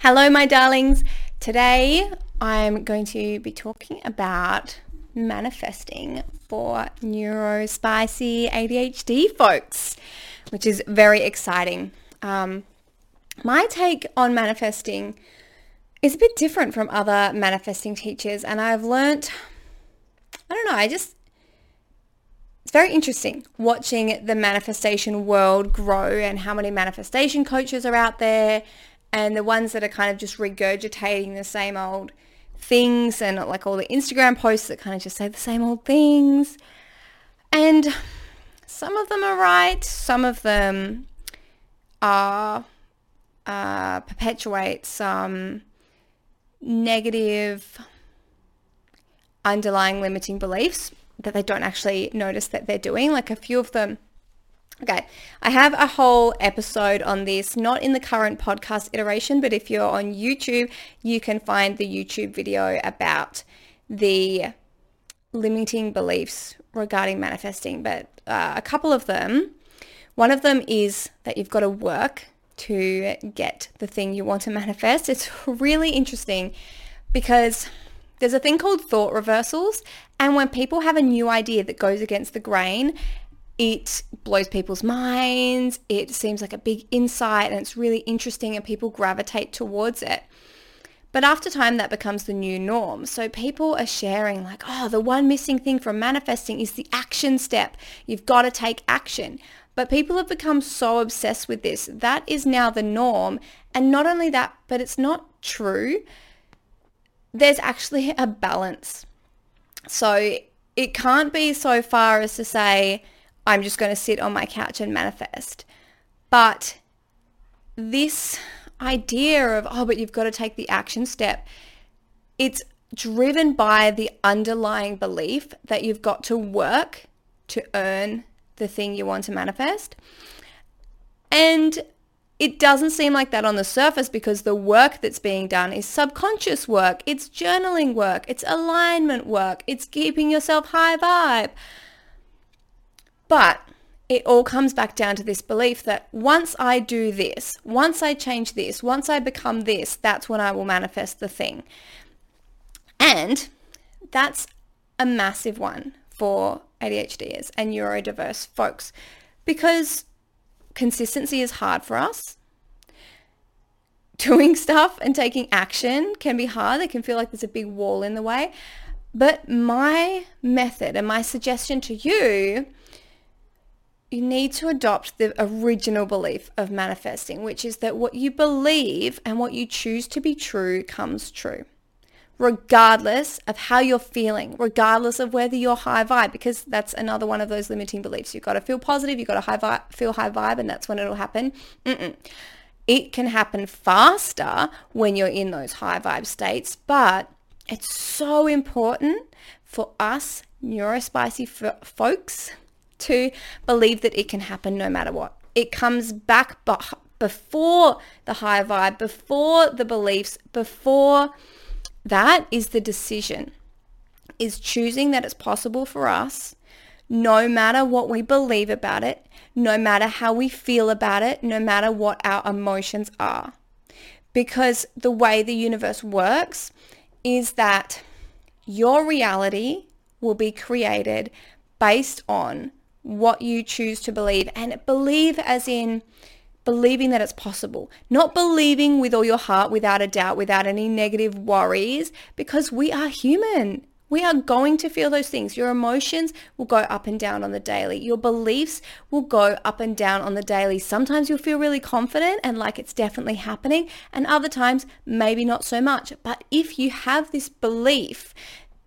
Hello, my darlings. Today I'm going to be talking about manifesting for neurospicy ADHD folks, which is very exciting. Um, my take on manifesting is a bit different from other manifesting teachers, and I've learnt, I don't know, I just, it's very interesting watching the manifestation world grow and how many manifestation coaches are out there and the ones that are kind of just regurgitating the same old things and like all the Instagram posts that kind of just say the same old things. And some of them are right, some of them are uh, perpetuate some negative underlying limiting beliefs that they don't actually notice that they're doing. Like a few of them Okay, I have a whole episode on this, not in the current podcast iteration, but if you're on YouTube, you can find the YouTube video about the limiting beliefs regarding manifesting. But uh, a couple of them, one of them is that you've got to work to get the thing you want to manifest. It's really interesting because there's a thing called thought reversals. And when people have a new idea that goes against the grain, it blows people's minds. It seems like a big insight and it's really interesting and people gravitate towards it. But after time, that becomes the new norm. So people are sharing like, oh, the one missing thing from manifesting is the action step. You've got to take action. But people have become so obsessed with this. That is now the norm. And not only that, but it's not true. There's actually a balance. So it can't be so far as to say, I'm just going to sit on my couch and manifest. But this idea of, oh, but you've got to take the action step, it's driven by the underlying belief that you've got to work to earn the thing you want to manifest. And it doesn't seem like that on the surface because the work that's being done is subconscious work, it's journaling work, it's alignment work, it's keeping yourself high vibe. But it all comes back down to this belief that once I do this, once I change this, once I become this, that's when I will manifest the thing. And that's a massive one for ADHDers and neurodiverse folks because consistency is hard for us. Doing stuff and taking action can be hard. It can feel like there's a big wall in the way. But my method and my suggestion to you you need to adopt the original belief of manifesting, which is that what you believe and what you choose to be true comes true, regardless of how you're feeling, regardless of whether you're high vibe, because that's another one of those limiting beliefs. You've got to feel positive, you've got to high vibe, feel high vibe, and that's when it'll happen. Mm-mm. It can happen faster when you're in those high vibe states, but it's so important for us neurospicy f- folks to believe that it can happen no matter what. It comes back before the high vibe, before the beliefs, before that is the decision, is choosing that it's possible for us no matter what we believe about it, no matter how we feel about it, no matter what our emotions are. Because the way the universe works is that your reality will be created based on what you choose to believe and believe as in believing that it's possible, not believing with all your heart without a doubt, without any negative worries, because we are human. We are going to feel those things. Your emotions will go up and down on the daily. Your beliefs will go up and down on the daily. Sometimes you'll feel really confident and like it's definitely happening, and other times maybe not so much. But if you have this belief,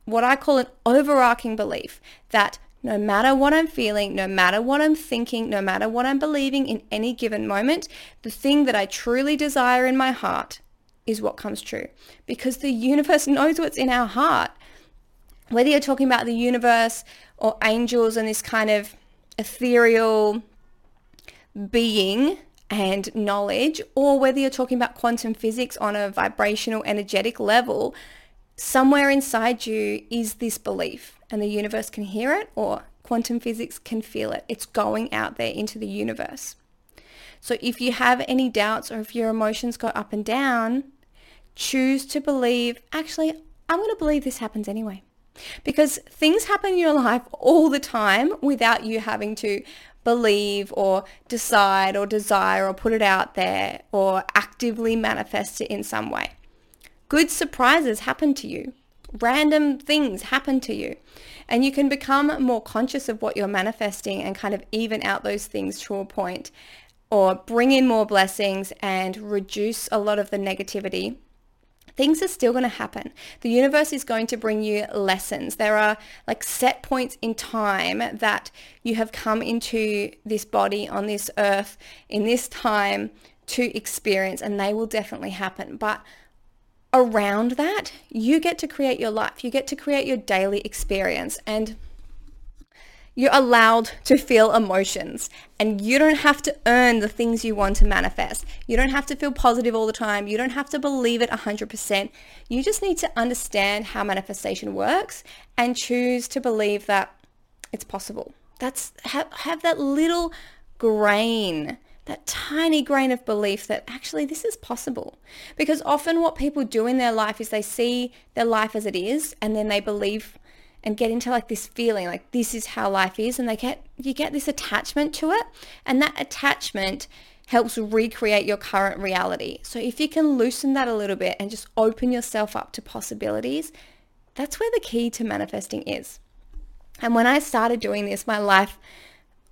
what I call an overarching belief that no matter what I'm feeling, no matter what I'm thinking, no matter what I'm believing in any given moment, the thing that I truly desire in my heart is what comes true. Because the universe knows what's in our heart. Whether you're talking about the universe or angels and this kind of ethereal being and knowledge, or whether you're talking about quantum physics on a vibrational energetic level, somewhere inside you is this belief and the universe can hear it or quantum physics can feel it. It's going out there into the universe. So if you have any doubts or if your emotions go up and down, choose to believe, actually, I'm going to believe this happens anyway. Because things happen in your life all the time without you having to believe or decide or desire or put it out there or actively manifest it in some way. Good surprises happen to you. Random things happen to you. And you can become more conscious of what you're manifesting and kind of even out those things to a point or bring in more blessings and reduce a lot of the negativity things are still going to happen. The universe is going to bring you lessons. There are like set points in time that you have come into this body on this earth in this time to experience and they will definitely happen. But around that, you get to create your life. You get to create your daily experience and you're allowed to feel emotions and you don't have to earn the things you want to manifest. You don't have to feel positive all the time. You don't have to believe it 100%. You just need to understand how manifestation works and choose to believe that it's possible. That's have, have that little grain that tiny grain of belief that actually this is possible. Because often what people do in their life is they see their life as it is and then they believe and get into like this feeling like this is how life is and they get you get this attachment to it and that attachment helps recreate your current reality. So if you can loosen that a little bit and just open yourself up to possibilities, that's where the key to manifesting is. And when I started doing this, my life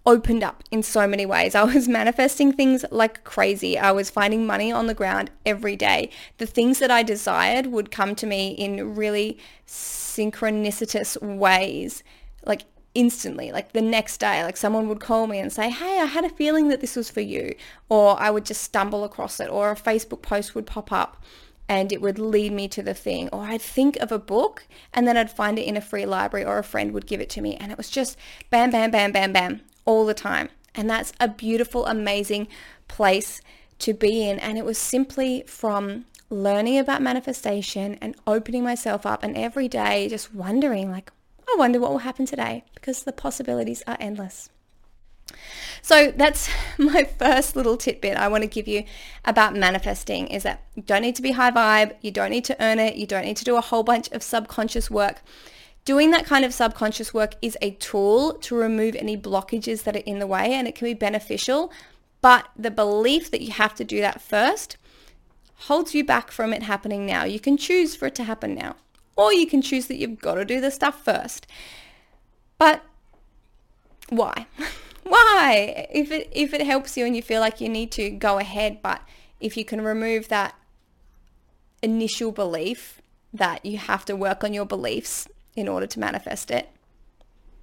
opened up in so many ways. I was manifesting things like crazy. I was finding money on the ground every day. The things that I desired would come to me in really synchronicitous ways, like instantly, like the next day, like someone would call me and say, hey, I had a feeling that this was for you. Or I would just stumble across it or a Facebook post would pop up and it would lead me to the thing. Or I'd think of a book and then I'd find it in a free library or a friend would give it to me. And it was just bam, bam, bam, bam, bam all the time. And that's a beautiful, amazing place to be in. And it was simply from learning about manifestation and opening myself up and every day just wondering like, I wonder what will happen today because the possibilities are endless. So that's my first little tidbit I want to give you about manifesting is that you don't need to be high vibe. You don't need to earn it. You don't need to do a whole bunch of subconscious work. Doing that kind of subconscious work is a tool to remove any blockages that are in the way and it can be beneficial. But the belief that you have to do that first holds you back from it happening now. You can choose for it to happen now, or you can choose that you've got to do the stuff first. But why? why? If it if it helps you and you feel like you need to go ahead, but if you can remove that initial belief that you have to work on your beliefs in order to manifest it,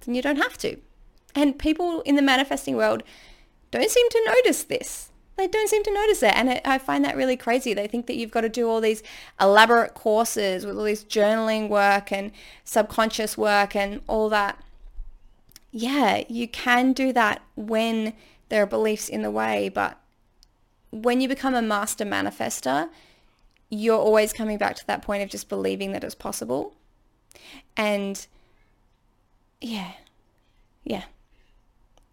then you don't have to. And people in the manifesting world don't seem to notice this. They don't seem to notice it. And I find that really crazy. They think that you've got to do all these elaborate courses with all this journaling work and subconscious work and all that. Yeah, you can do that when there are beliefs in the way, but when you become a master manifester, you're always coming back to that point of just believing that it's possible. And yeah, yeah,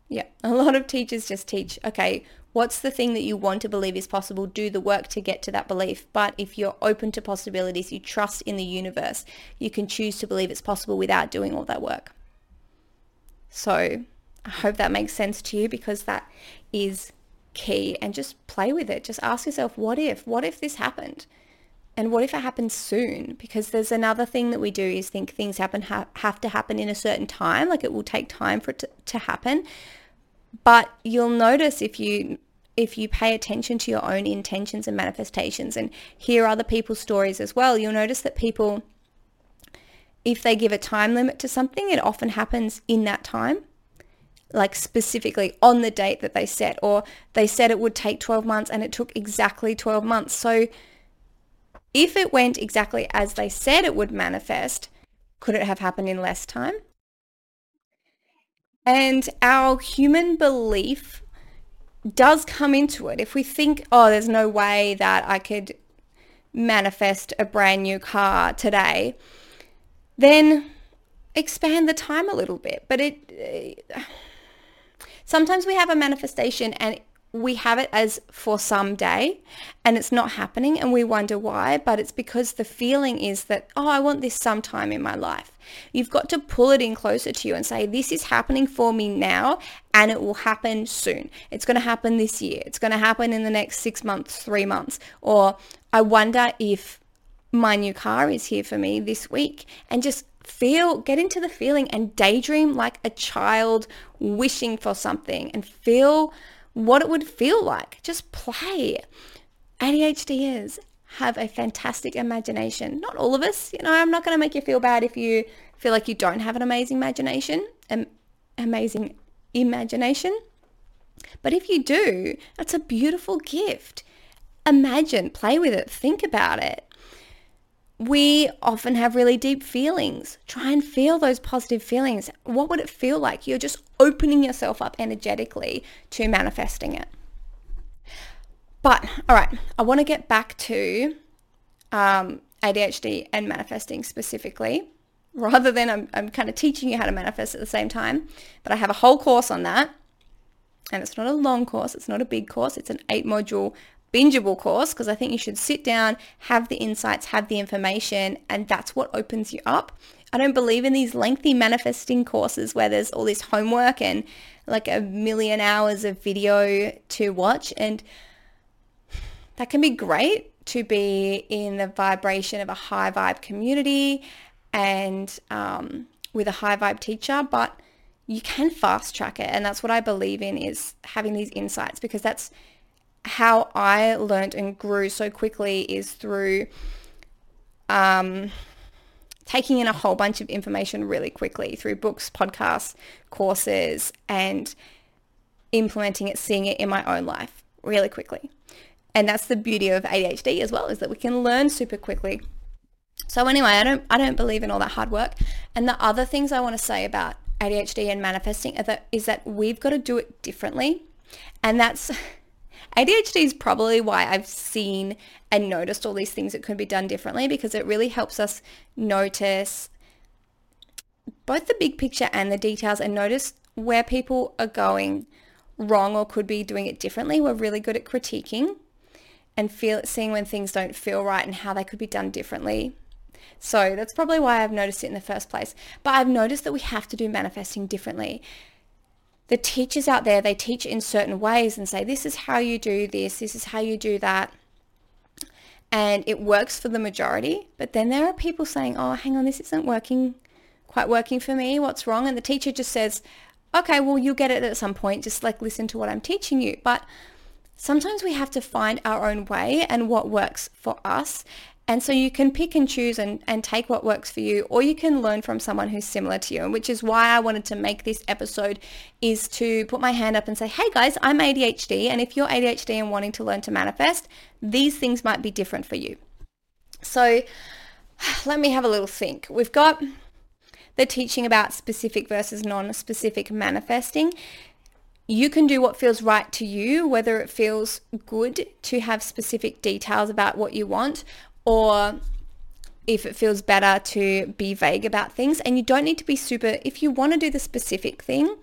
yeah. A lot of teachers just teach, okay, what's the thing that you want to believe is possible? Do the work to get to that belief. But if you're open to possibilities, you trust in the universe, you can choose to believe it's possible without doing all that work. So I hope that makes sense to you because that is key and just play with it. Just ask yourself, what if? What if this happened? And what if it happens soon? Because there's another thing that we do is think things happen ha- have to happen in a certain time, like it will take time for it to, to happen. But you'll notice if you if you pay attention to your own intentions and manifestations and hear other people's stories as well, you'll notice that people if they give a time limit to something, it often happens in that time like specifically on the date that they set or they said it would take 12 months and it took exactly 12 months. So if it went exactly as they said it would manifest, could it have happened in less time? And our human belief does come into it. If we think, oh, there's no way that I could manifest a brand new car today, then expand the time a little bit. But it eh, sometimes we have a manifestation and we have it as for some day and it's not happening and we wonder why, but it's because the feeling is that, oh, I want this sometime in my life. You've got to pull it in closer to you and say, this is happening for me now and it will happen soon. It's going to happen this year. It's going to happen in the next six months, three months. Or I wonder if my new car is here for me this week and just feel, get into the feeling and daydream like a child wishing for something and feel what it would feel like. Just play. ADHDers have a fantastic imagination. Not all of us, you know, I'm not going to make you feel bad if you feel like you don't have an amazing imagination, an amazing imagination. But if you do, that's a beautiful gift. Imagine, play with it, think about it we often have really deep feelings. Try and feel those positive feelings. What would it feel like? You're just opening yourself up energetically to manifesting it. But, all right, I want to get back to um, ADHD and manifesting specifically, rather than I'm, I'm kind of teaching you how to manifest at the same time. But I have a whole course on that. And it's not a long course. It's not a big course. It's an eight module bingeable course because I think you should sit down, have the insights, have the information, and that's what opens you up. I don't believe in these lengthy manifesting courses where there's all this homework and like a million hours of video to watch. And that can be great to be in the vibration of a high vibe community and um, with a high vibe teacher, but you can fast track it. And that's what I believe in is having these insights because that's how I learned and grew so quickly is through um, taking in a whole bunch of information really quickly through books, podcasts, courses, and implementing it, seeing it in my own life really quickly. And that's the beauty of ADHD as well, is that we can learn super quickly. So anyway, I don't I don't believe in all that hard work. And the other things I want to say about ADHD and manifesting that, is that we've got to do it differently. And that's ADHD is probably why I've seen and noticed all these things that could be done differently because it really helps us notice both the big picture and the details and notice where people are going wrong or could be doing it differently. We're really good at critiquing and feel seeing when things don't feel right and how they could be done differently. So that's probably why I've noticed it in the first place. But I've noticed that we have to do manifesting differently the teachers out there, they teach in certain ways and say, this is how you do this, this is how you do that. And it works for the majority. But then there are people saying, oh, hang on, this isn't working, quite working for me. What's wrong? And the teacher just says, okay, well, you'll get it at some point. Just like listen to what I'm teaching you. But sometimes we have to find our own way and what works for us. And so you can pick and choose and, and take what works for you, or you can learn from someone who's similar to you. And which is why I wanted to make this episode is to put my hand up and say, hey guys, I'm ADHD. And if you're ADHD and wanting to learn to manifest, these things might be different for you. So let me have a little think. We've got the teaching about specific versus non-specific manifesting you can do what feels right to you, whether it feels good to have specific details about what you want or if it feels better to be vague about things. And you don't need to be super, if you want to do the specific thing,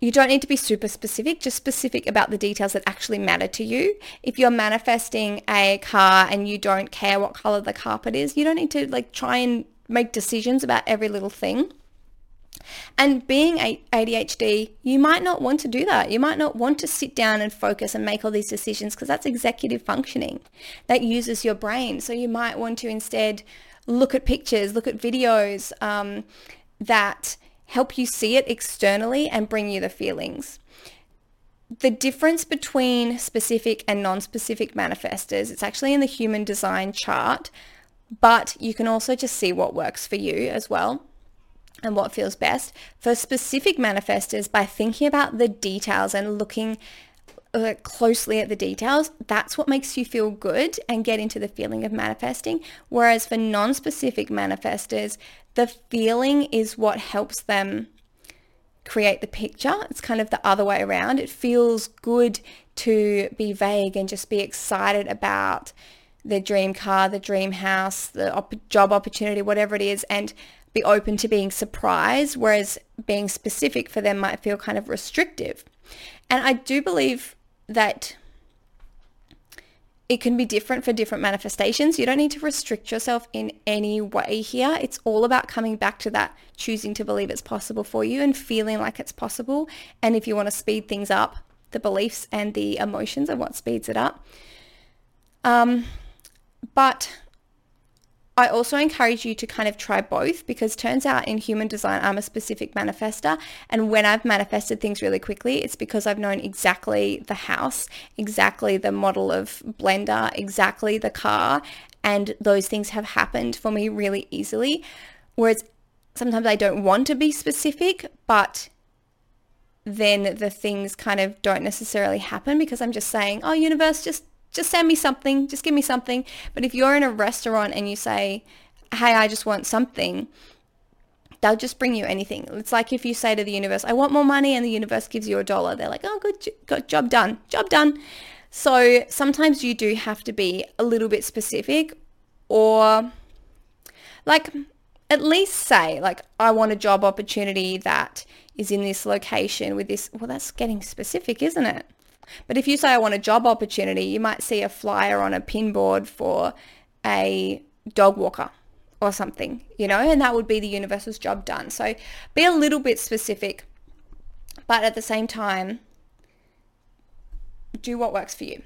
you don't need to be super specific, just specific about the details that actually matter to you. If you're manifesting a car and you don't care what color the carpet is, you don't need to like try and make decisions about every little thing. And being ADHD, you might not want to do that. You might not want to sit down and focus and make all these decisions because that's executive functioning. That uses your brain. So you might want to instead look at pictures, look at videos um, that help you see it externally and bring you the feelings. The difference between specific and non-specific manifestors, it's actually in the human design chart, but you can also just see what works for you as well and what feels best. For specific manifestors, by thinking about the details and looking uh, closely at the details, that's what makes you feel good and get into the feeling of manifesting. Whereas for non-specific manifestors, the feeling is what helps them create the picture. It's kind of the other way around. It feels good to be vague and just be excited about the dream car, the dream house, the op- job opportunity, whatever it is, and be open to being surprised, whereas being specific for them might feel kind of restrictive. And I do believe that it can be different for different manifestations. You don't need to restrict yourself in any way here. It's all about coming back to that choosing to believe it's possible for you and feeling like it's possible. And if you want to speed things up, the beliefs and the emotions are what speeds it up. Um, but I also encourage you to kind of try both because turns out in human design, I'm a specific manifester. And when I've manifested things really quickly, it's because I've known exactly the house, exactly the model of blender, exactly the car. And those things have happened for me really easily. Whereas sometimes I don't want to be specific, but then the things kind of don't necessarily happen because I'm just saying, oh, universe, just just send me something, just give me something. But if you're in a restaurant and you say, hey, I just want something, they'll just bring you anything. It's like if you say to the universe, I want more money, and the universe gives you a dollar. They're like, oh, good, good job done, job done. So sometimes you do have to be a little bit specific or like at least say like I want a job opportunity that is in this location with this well that's getting specific isn't it but if you say I want a job opportunity, you might see a flyer on a pinboard for a dog walker or something, you know, and that would be the universe's job done. So be a little bit specific, but at the same time, do what works for you.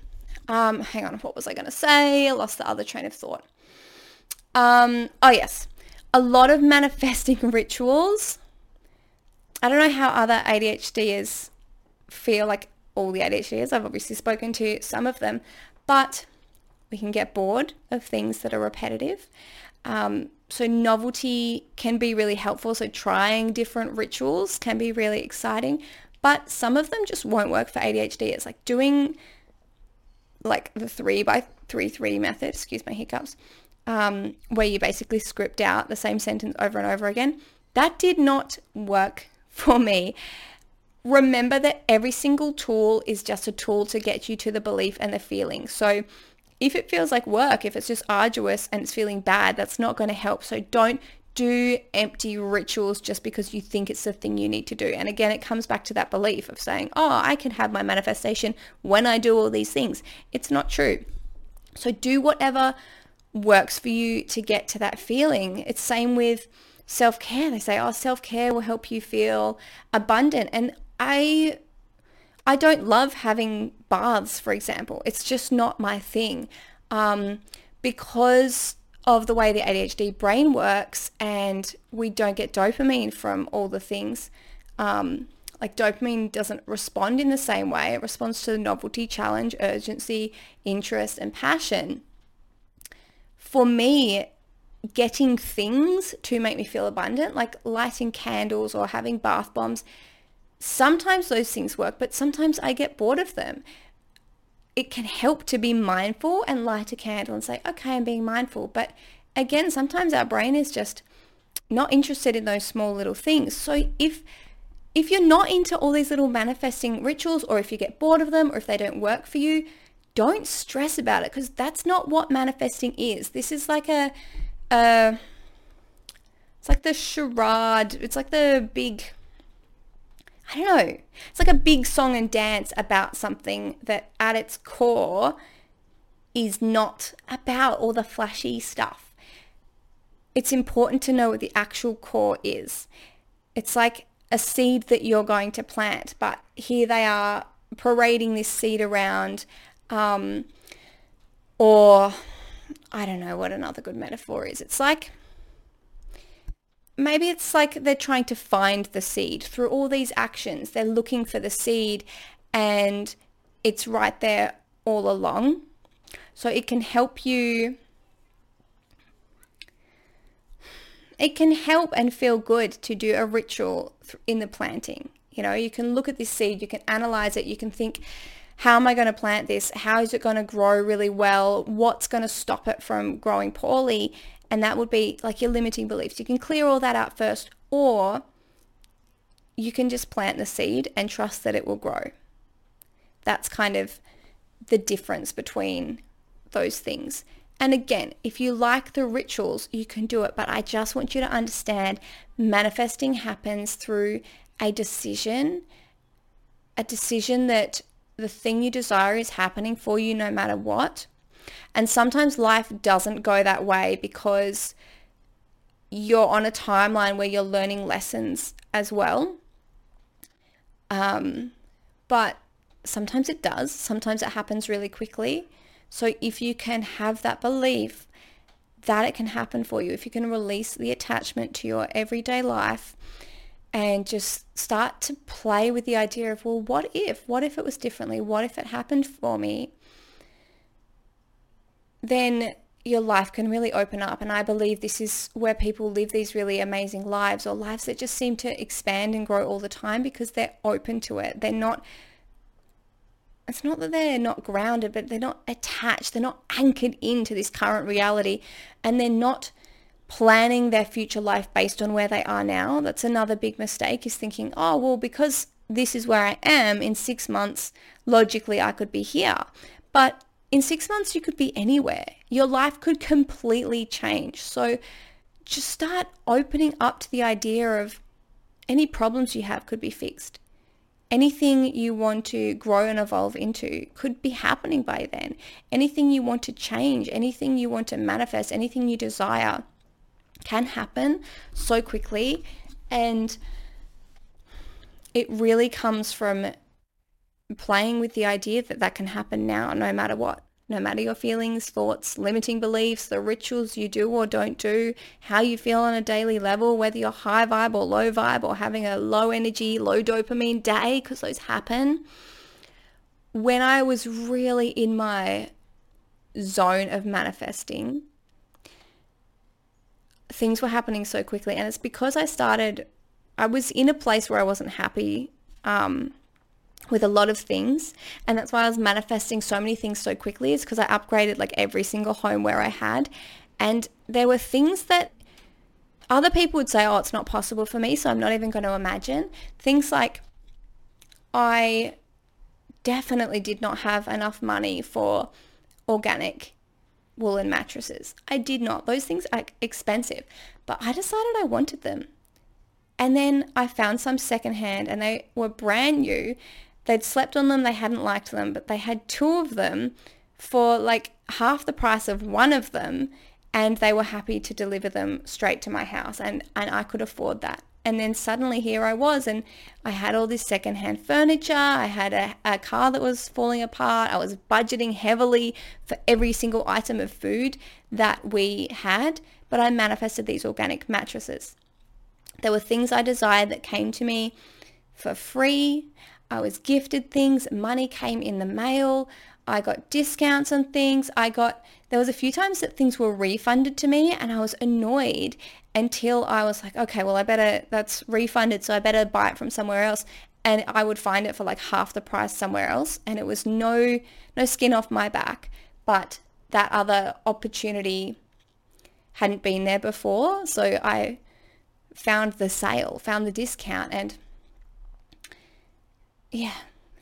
Um, hang on, what was I going to say? I lost the other train of thought. Um, oh yes, a lot of manifesting rituals. I don't know how other ADHDers feel like all the ADHDers. I've obviously spoken to some of them, but we can get bored of things that are repetitive. Um, so novelty can be really helpful. So trying different rituals can be really exciting, but some of them just won't work for ADHD. It's like doing like the three by three three method, excuse my hiccups, um, where you basically script out the same sentence over and over again. That did not work for me remember that every single tool is just a tool to get you to the belief and the feeling. So if it feels like work, if it's just arduous and it's feeling bad, that's not going to help. So don't do empty rituals just because you think it's the thing you need to do. And again, it comes back to that belief of saying, oh, I can have my manifestation when I do all these things. It's not true. So do whatever works for you to get to that feeling. It's same with self-care. They say, oh, self-care will help you feel abundant. And I I don't love having baths, for example. It's just not my thing. Um, because of the way the ADHD brain works and we don't get dopamine from all the things. Um, like dopamine doesn't respond in the same way. It responds to novelty, challenge, urgency, interest, and passion. For me, getting things to make me feel abundant, like lighting candles or having bath bombs, sometimes those things work, but sometimes I get bored of them. It can help to be mindful and light a candle and say, okay, I'm being mindful. But again, sometimes our brain is just not interested in those small little things. So if if you're not into all these little manifesting rituals or if you get bored of them or if they don't work for you, don't stress about it because that's not what manifesting is. This is like a, a it's like the charade. It's like the big I don't know. It's like a big song and dance about something that at its core is not about all the flashy stuff. It's important to know what the actual core is. It's like a seed that you're going to plant, but here they are parading this seed around um, or I don't know what another good metaphor is. It's like maybe it's like they're trying to find the seed through all these actions. They're looking for the seed and it's right there all along. So it can help you it can help and feel good to do a ritual in the planting. You know, you can look at this seed, you can analyze it, you can think, how am I going to plant this? How is it going to grow really well? What's going to stop it from growing poorly? And that would be like your limiting beliefs. You can clear all that out first or you can just plant the seed and trust that it will grow. That's kind of the difference between those things. And again, if you like the rituals, you can do it. But I just want you to understand manifesting happens through a decision, a decision that the thing you desire is happening for you no matter what. And sometimes life doesn't go that way because you're on a timeline where you're learning lessons as well. Um, but sometimes it does. Sometimes it happens really quickly. So if you can have that belief that it can happen for you, if you can release the attachment to your everyday life and just start to play with the idea of, well, what if? What if it was differently? What if it happened for me? Then your life can really open up. And I believe this is where people live these really amazing lives or lives that just seem to expand and grow all the time because they're open to it. They're not, it's not that they're not grounded, but they're not attached. They're not anchored into this current reality and they're not planning their future life based on where they are now. That's another big mistake is thinking, oh, well, because this is where I am in six months, logically I could be here. But in six months, you could be anywhere. Your life could completely change. So just start opening up to the idea of any problems you have could be fixed. Anything you want to grow and evolve into could be happening by then. Anything you want to change, anything you want to manifest, anything you desire can happen so quickly. And it really comes from playing with the idea that that can happen now no matter what no matter your feelings, thoughts, limiting beliefs, the rituals you do or don't do, how you feel on a daily level, whether you're high vibe or low vibe or having a low energy, low dopamine day, because those happen. When I was really in my zone of manifesting, things were happening so quickly. And it's because I started, I was in a place where I wasn't happy. Um, with a lot of things. And that's why I was manifesting so many things so quickly is because I upgraded like every single home where I had. And there were things that other people would say oh it's not possible for me so I'm not even going to imagine. Things like I definitely did not have enough money for organic woolen mattresses. I did not. Those things are expensive but I decided I wanted them. And then I found some secondhand and they were brand new They'd slept on them, they hadn't liked them, but they had two of them for like half the price of one of them and they were happy to deliver them straight to my house and, and I could afford that. And then suddenly here I was and I had all this secondhand furniture. I had a, a car that was falling apart. I was budgeting heavily for every single item of food that we had, but I manifested these organic mattresses. There were things I desired that came to me for free. I was gifted things, money came in the mail, I got discounts on things. I got, there was a few times that things were refunded to me and I was annoyed until I was like, okay, well, I better, that's refunded, so I better buy it from somewhere else. And I would find it for like half the price somewhere else. And it was no, no skin off my back, but that other opportunity hadn't been there before. So I found the sale, found the discount and yeah,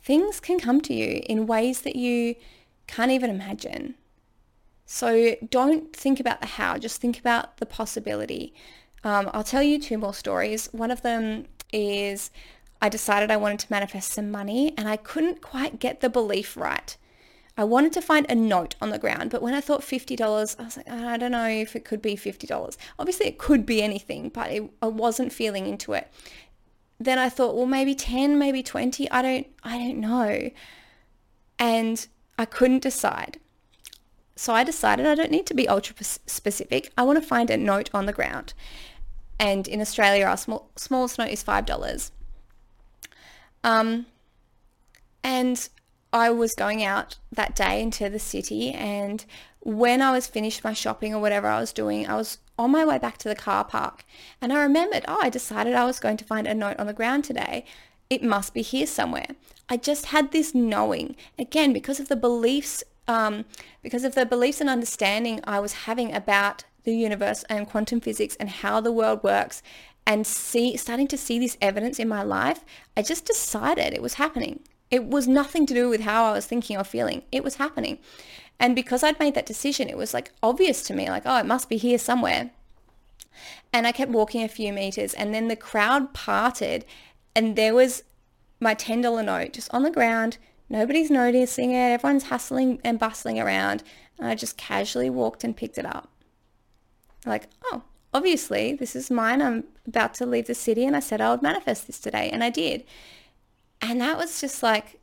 things can come to you in ways that you can't even imagine. So don't think about the how, just think about the possibility. Um, I'll tell you two more stories. One of them is I decided I wanted to manifest some money and I couldn't quite get the belief right. I wanted to find a note on the ground, but when I thought $50, I was like, I don't know if it could be $50. Obviously, it could be anything, but it, I wasn't feeling into it then I thought, well, maybe 10, maybe 20. I don't, I don't know. And I couldn't decide. So I decided I don't need to be ultra specific. I want to find a note on the ground. And in Australia, our small, smallest note is $5. Um, and I was going out that day into the city and when I was finished my shopping or whatever I was doing, I was on my way back to the car park and I remembered, oh, I decided I was going to find a note on the ground today. It must be here somewhere. I just had this knowing, again, because of the beliefs, um, because of the beliefs and understanding I was having about the universe and quantum physics and how the world works and see, starting to see this evidence in my life, I just decided it was happening. It was nothing to do with how I was thinking or feeling. It was happening. And because I'd made that decision, it was like obvious to me, like, oh, it must be here somewhere. And I kept walking a few meters and then the crowd parted and there was my $10 note just on the ground Nobody's noticing it. Everyone's hustling and bustling around. And I just casually walked and picked it up. Like, oh, obviously this is mine. I'm about to leave the city and I said I would manifest this today and I did. And that was just like,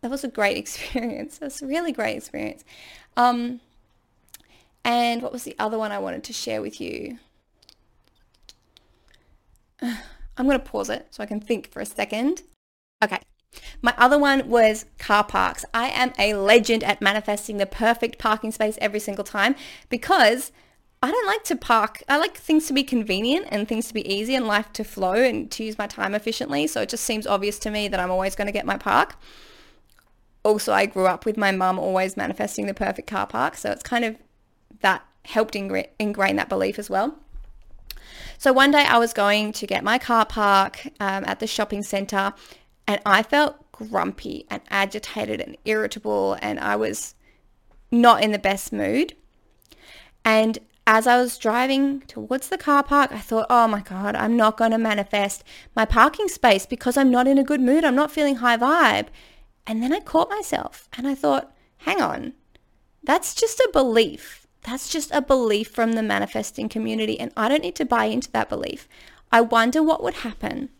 that was a great experience. It was a really great experience. Um, and what was the other one I wanted to share with you? I'm going to pause it so I can think for a second. Okay. My other one was car parks. I am a legend at manifesting the perfect parking space every single time because I don't like to park. I like things to be convenient and things to be easy and life to flow and to use my time efficiently. So it just seems obvious to me that I'm always going to get my park. Also, I grew up with my mum always manifesting the perfect car park. So it's kind of that helped ingra- ingrain that belief as well. So one day I was going to get my car park um, at the shopping center and I felt grumpy and agitated and irritable and I was not in the best mood. And as I was driving towards the car park, I thought, oh my God, I'm not going to manifest my parking space because I'm not in a good mood. I'm not feeling high vibe. And then I caught myself and I thought, hang on, that's just a belief. That's just a belief from the manifesting community, and I don't need to buy into that belief. I wonder what would happen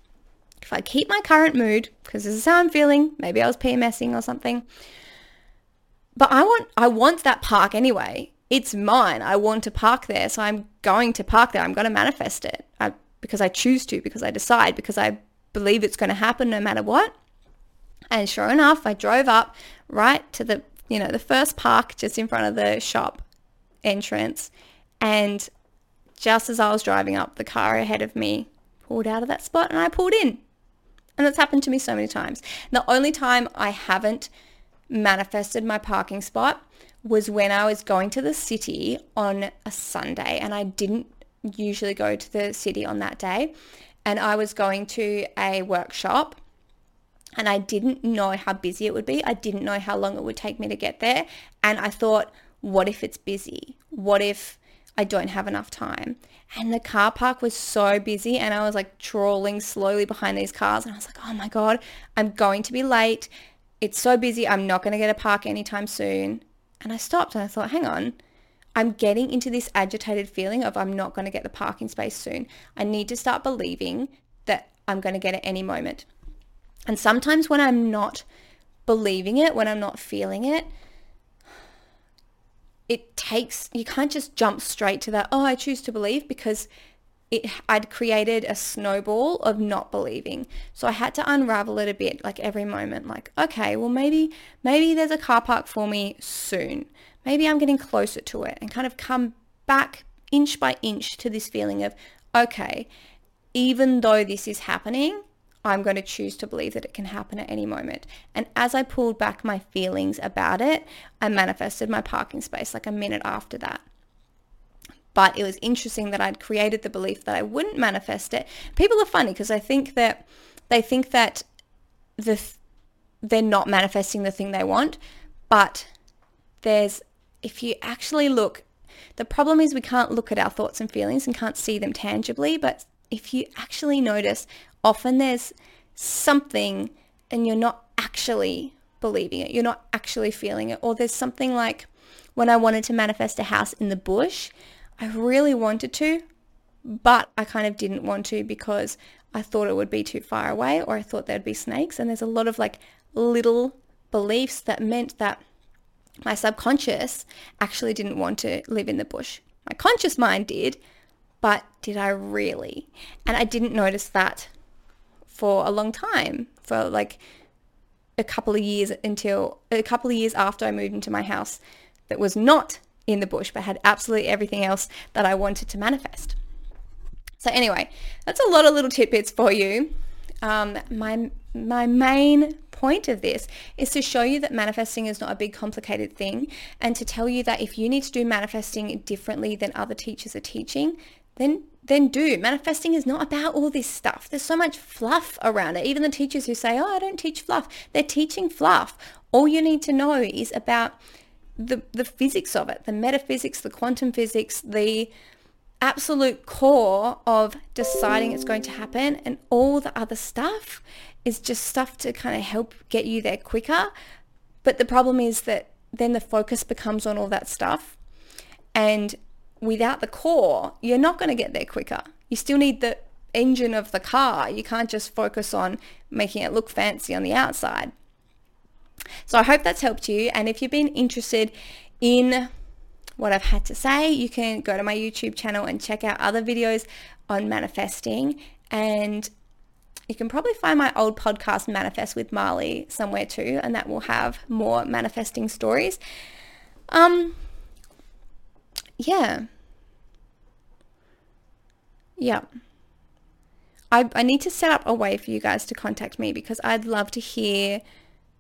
if I keep my current mood, because this is how I'm feeling. Maybe I was PMSing or something. But I want I want that park anyway. It's mine. I want to park there, so I'm going to park there. I'm going to manifest it I, because I choose to, because I decide, because I believe it's going to happen no matter what. And sure enough, I drove up right to the you know the first park just in front of the shop entrance and just as I was driving up, the car ahead of me pulled out of that spot and I pulled in. And that's happened to me so many times. The only time I haven't manifested my parking spot was when I was going to the city on a Sunday and I didn't usually go to the city on that day. And I was going to a workshop and I didn't know how busy it would be. I didn't know how long it would take me to get there. And I thought, what if it's busy? What if I don't have enough time? And the car park was so busy and I was like trawling slowly behind these cars and I was like, oh my God, I'm going to be late. It's so busy. I'm not going to get a park anytime soon. And I stopped and I thought, hang on. I'm getting into this agitated feeling of I'm not going to get the parking space soon. I need to start believing that I'm going to get it any moment. And sometimes when I'm not believing it, when I'm not feeling it, it takes you can't just jump straight to that oh i choose to believe because it i'd created a snowball of not believing so i had to unravel it a bit like every moment like okay well maybe maybe there's a car park for me soon maybe i'm getting closer to it and kind of come back inch by inch to this feeling of okay even though this is happening I'm going to choose to believe that it can happen at any moment. And as I pulled back my feelings about it, I manifested my parking space like a minute after that. But it was interesting that I'd created the belief that I wouldn't manifest it. People are funny because I think that they think that the th- they're not manifesting the thing they want, but there's if you actually look the problem is we can't look at our thoughts and feelings and can't see them tangibly, but if you actually notice often there's something and you're not actually believing it. You're not actually feeling it. Or there's something like when I wanted to manifest a house in the bush, I really wanted to, but I kind of didn't want to because I thought it would be too far away or I thought there'd be snakes. And there's a lot of like little beliefs that meant that my subconscious actually didn't want to live in the bush. My conscious mind did, but did I really? And I didn't notice that for a long time, for like a couple of years until a couple of years after I moved into my house that was not in the bush, but had absolutely everything else that I wanted to manifest. So anyway, that's a lot of little tidbits for you. Um, my my main point of this is to show you that manifesting is not a big complicated thing and to tell you that if you need to do manifesting differently than other teachers are teaching, then then do. Manifesting is not about all this stuff. There's so much fluff around it. Even the teachers who say, oh, I don't teach fluff, they're teaching fluff. All you need to know is about the, the physics of it, the metaphysics, the quantum physics, the absolute core of deciding it's going to happen and all the other stuff is just stuff to kind of help get you there quicker. But the problem is that then the focus becomes on all that stuff. And without the core, you're not going to get there quicker. You still need the engine of the car. You can't just focus on making it look fancy on the outside. So I hope that's helped you. And if you've been interested in what I've had to say, you can go to my YouTube channel and check out other videos on manifesting. And you can probably find my old podcast, Manifest with Marli, somewhere too, and that will have more manifesting stories. Um, yeah. Yeah. I, I need to set up a way for you guys to contact me because I'd love to hear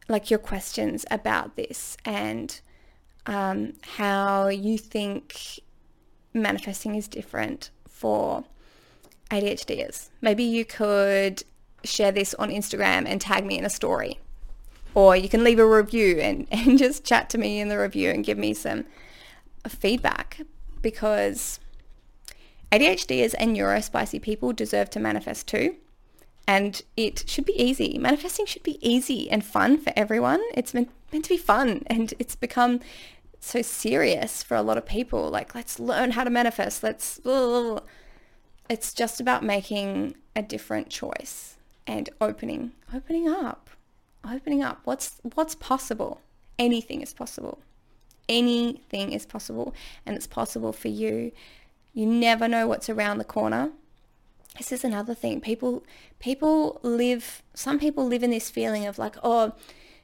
like your questions about this and um, how you think manifesting is different for ADHDers. Maybe you could share this on Instagram and tag me in a story. Or you can leave a review and, and just chat to me in the review and give me some feedback because ADHDers and neurospicy people deserve to manifest too. And it should be easy. Manifesting should be easy and fun for everyone. It's meant, meant to be fun and it's become so serious for a lot of people. Like, let's learn how to manifest. Let's... It's just about making a different choice and opening, opening up, opening up. What's what's possible? Anything is possible. Anything is possible, and it's possible for you. You never know what's around the corner. This is another thing. People people live. Some people live in this feeling of like, oh,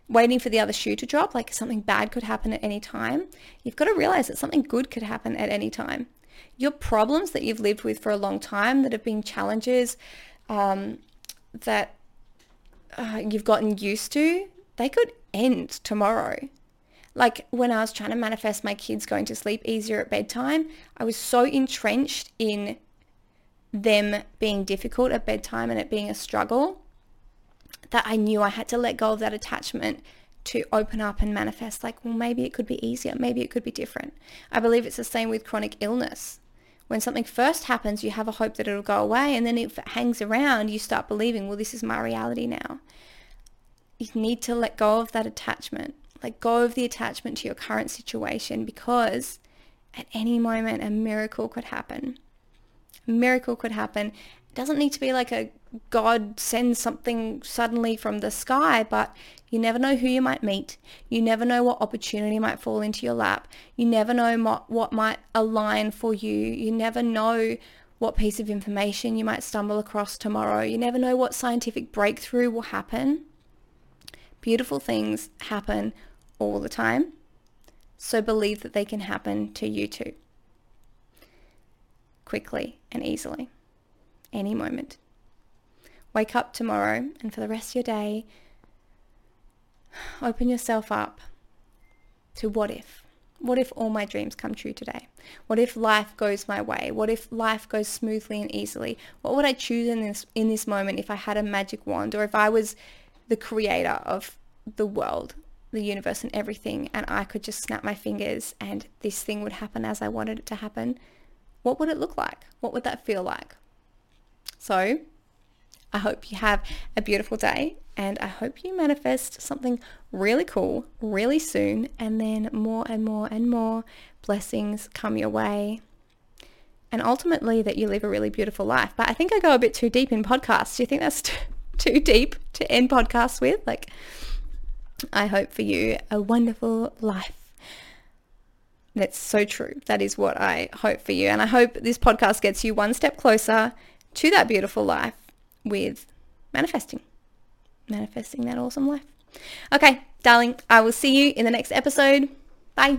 waiting for the other shoe to drop. Like something bad could happen at any time. You've got to realize that something good could happen at any time. Your problems that you've lived with for a long time, that have been challenges, um, that uh, you've gotten used to, they could end tomorrow. Like when I was trying to manifest my kids going to sleep easier at bedtime, I was so entrenched in them being difficult at bedtime and it being a struggle that I knew I had to let go of that attachment to open up and manifest like, well, maybe it could be easier. Maybe it could be different. I believe it's the same with chronic illness when something first happens, you have a hope that it'll go away. And then if it hangs around, you start believing, well, this is my reality now. You need to let go of that attachment. Let go of the attachment to your current situation because at any moment a miracle could happen. Miracle could happen. It doesn't need to be like a God sends something suddenly from the sky, but you never know who you might meet. You never know what opportunity might fall into your lap. You never know what might align for you. You never know what piece of information you might stumble across tomorrow. You never know what scientific breakthrough will happen. Beautiful things happen all the time. So believe that they can happen to you too. Quickly and easily. Any moment. Wake up tomorrow and for the rest of your day, Open yourself up to what if. What if all my dreams come true today? What if life goes my way? What if life goes smoothly and easily? What would I choose in this in this moment if I had a magic wand or if I was the creator of the world, the universe and everything and I could just snap my fingers and this thing would happen as I wanted it to happen? What would it look like? What would that feel like? So, I hope you have a beautiful day and I hope you manifest something really cool really soon and then more and more and more blessings come your way and ultimately that you live a really beautiful life. But I think I go a bit too deep in podcasts. Do you think that's too deep to end podcasts with? Like, I hope for you a wonderful life. That's so true. That is what I hope for you. And I hope this podcast gets you one step closer to that beautiful life with manifesting, manifesting that awesome life. Okay, darling, I will see you in the next episode. Bye.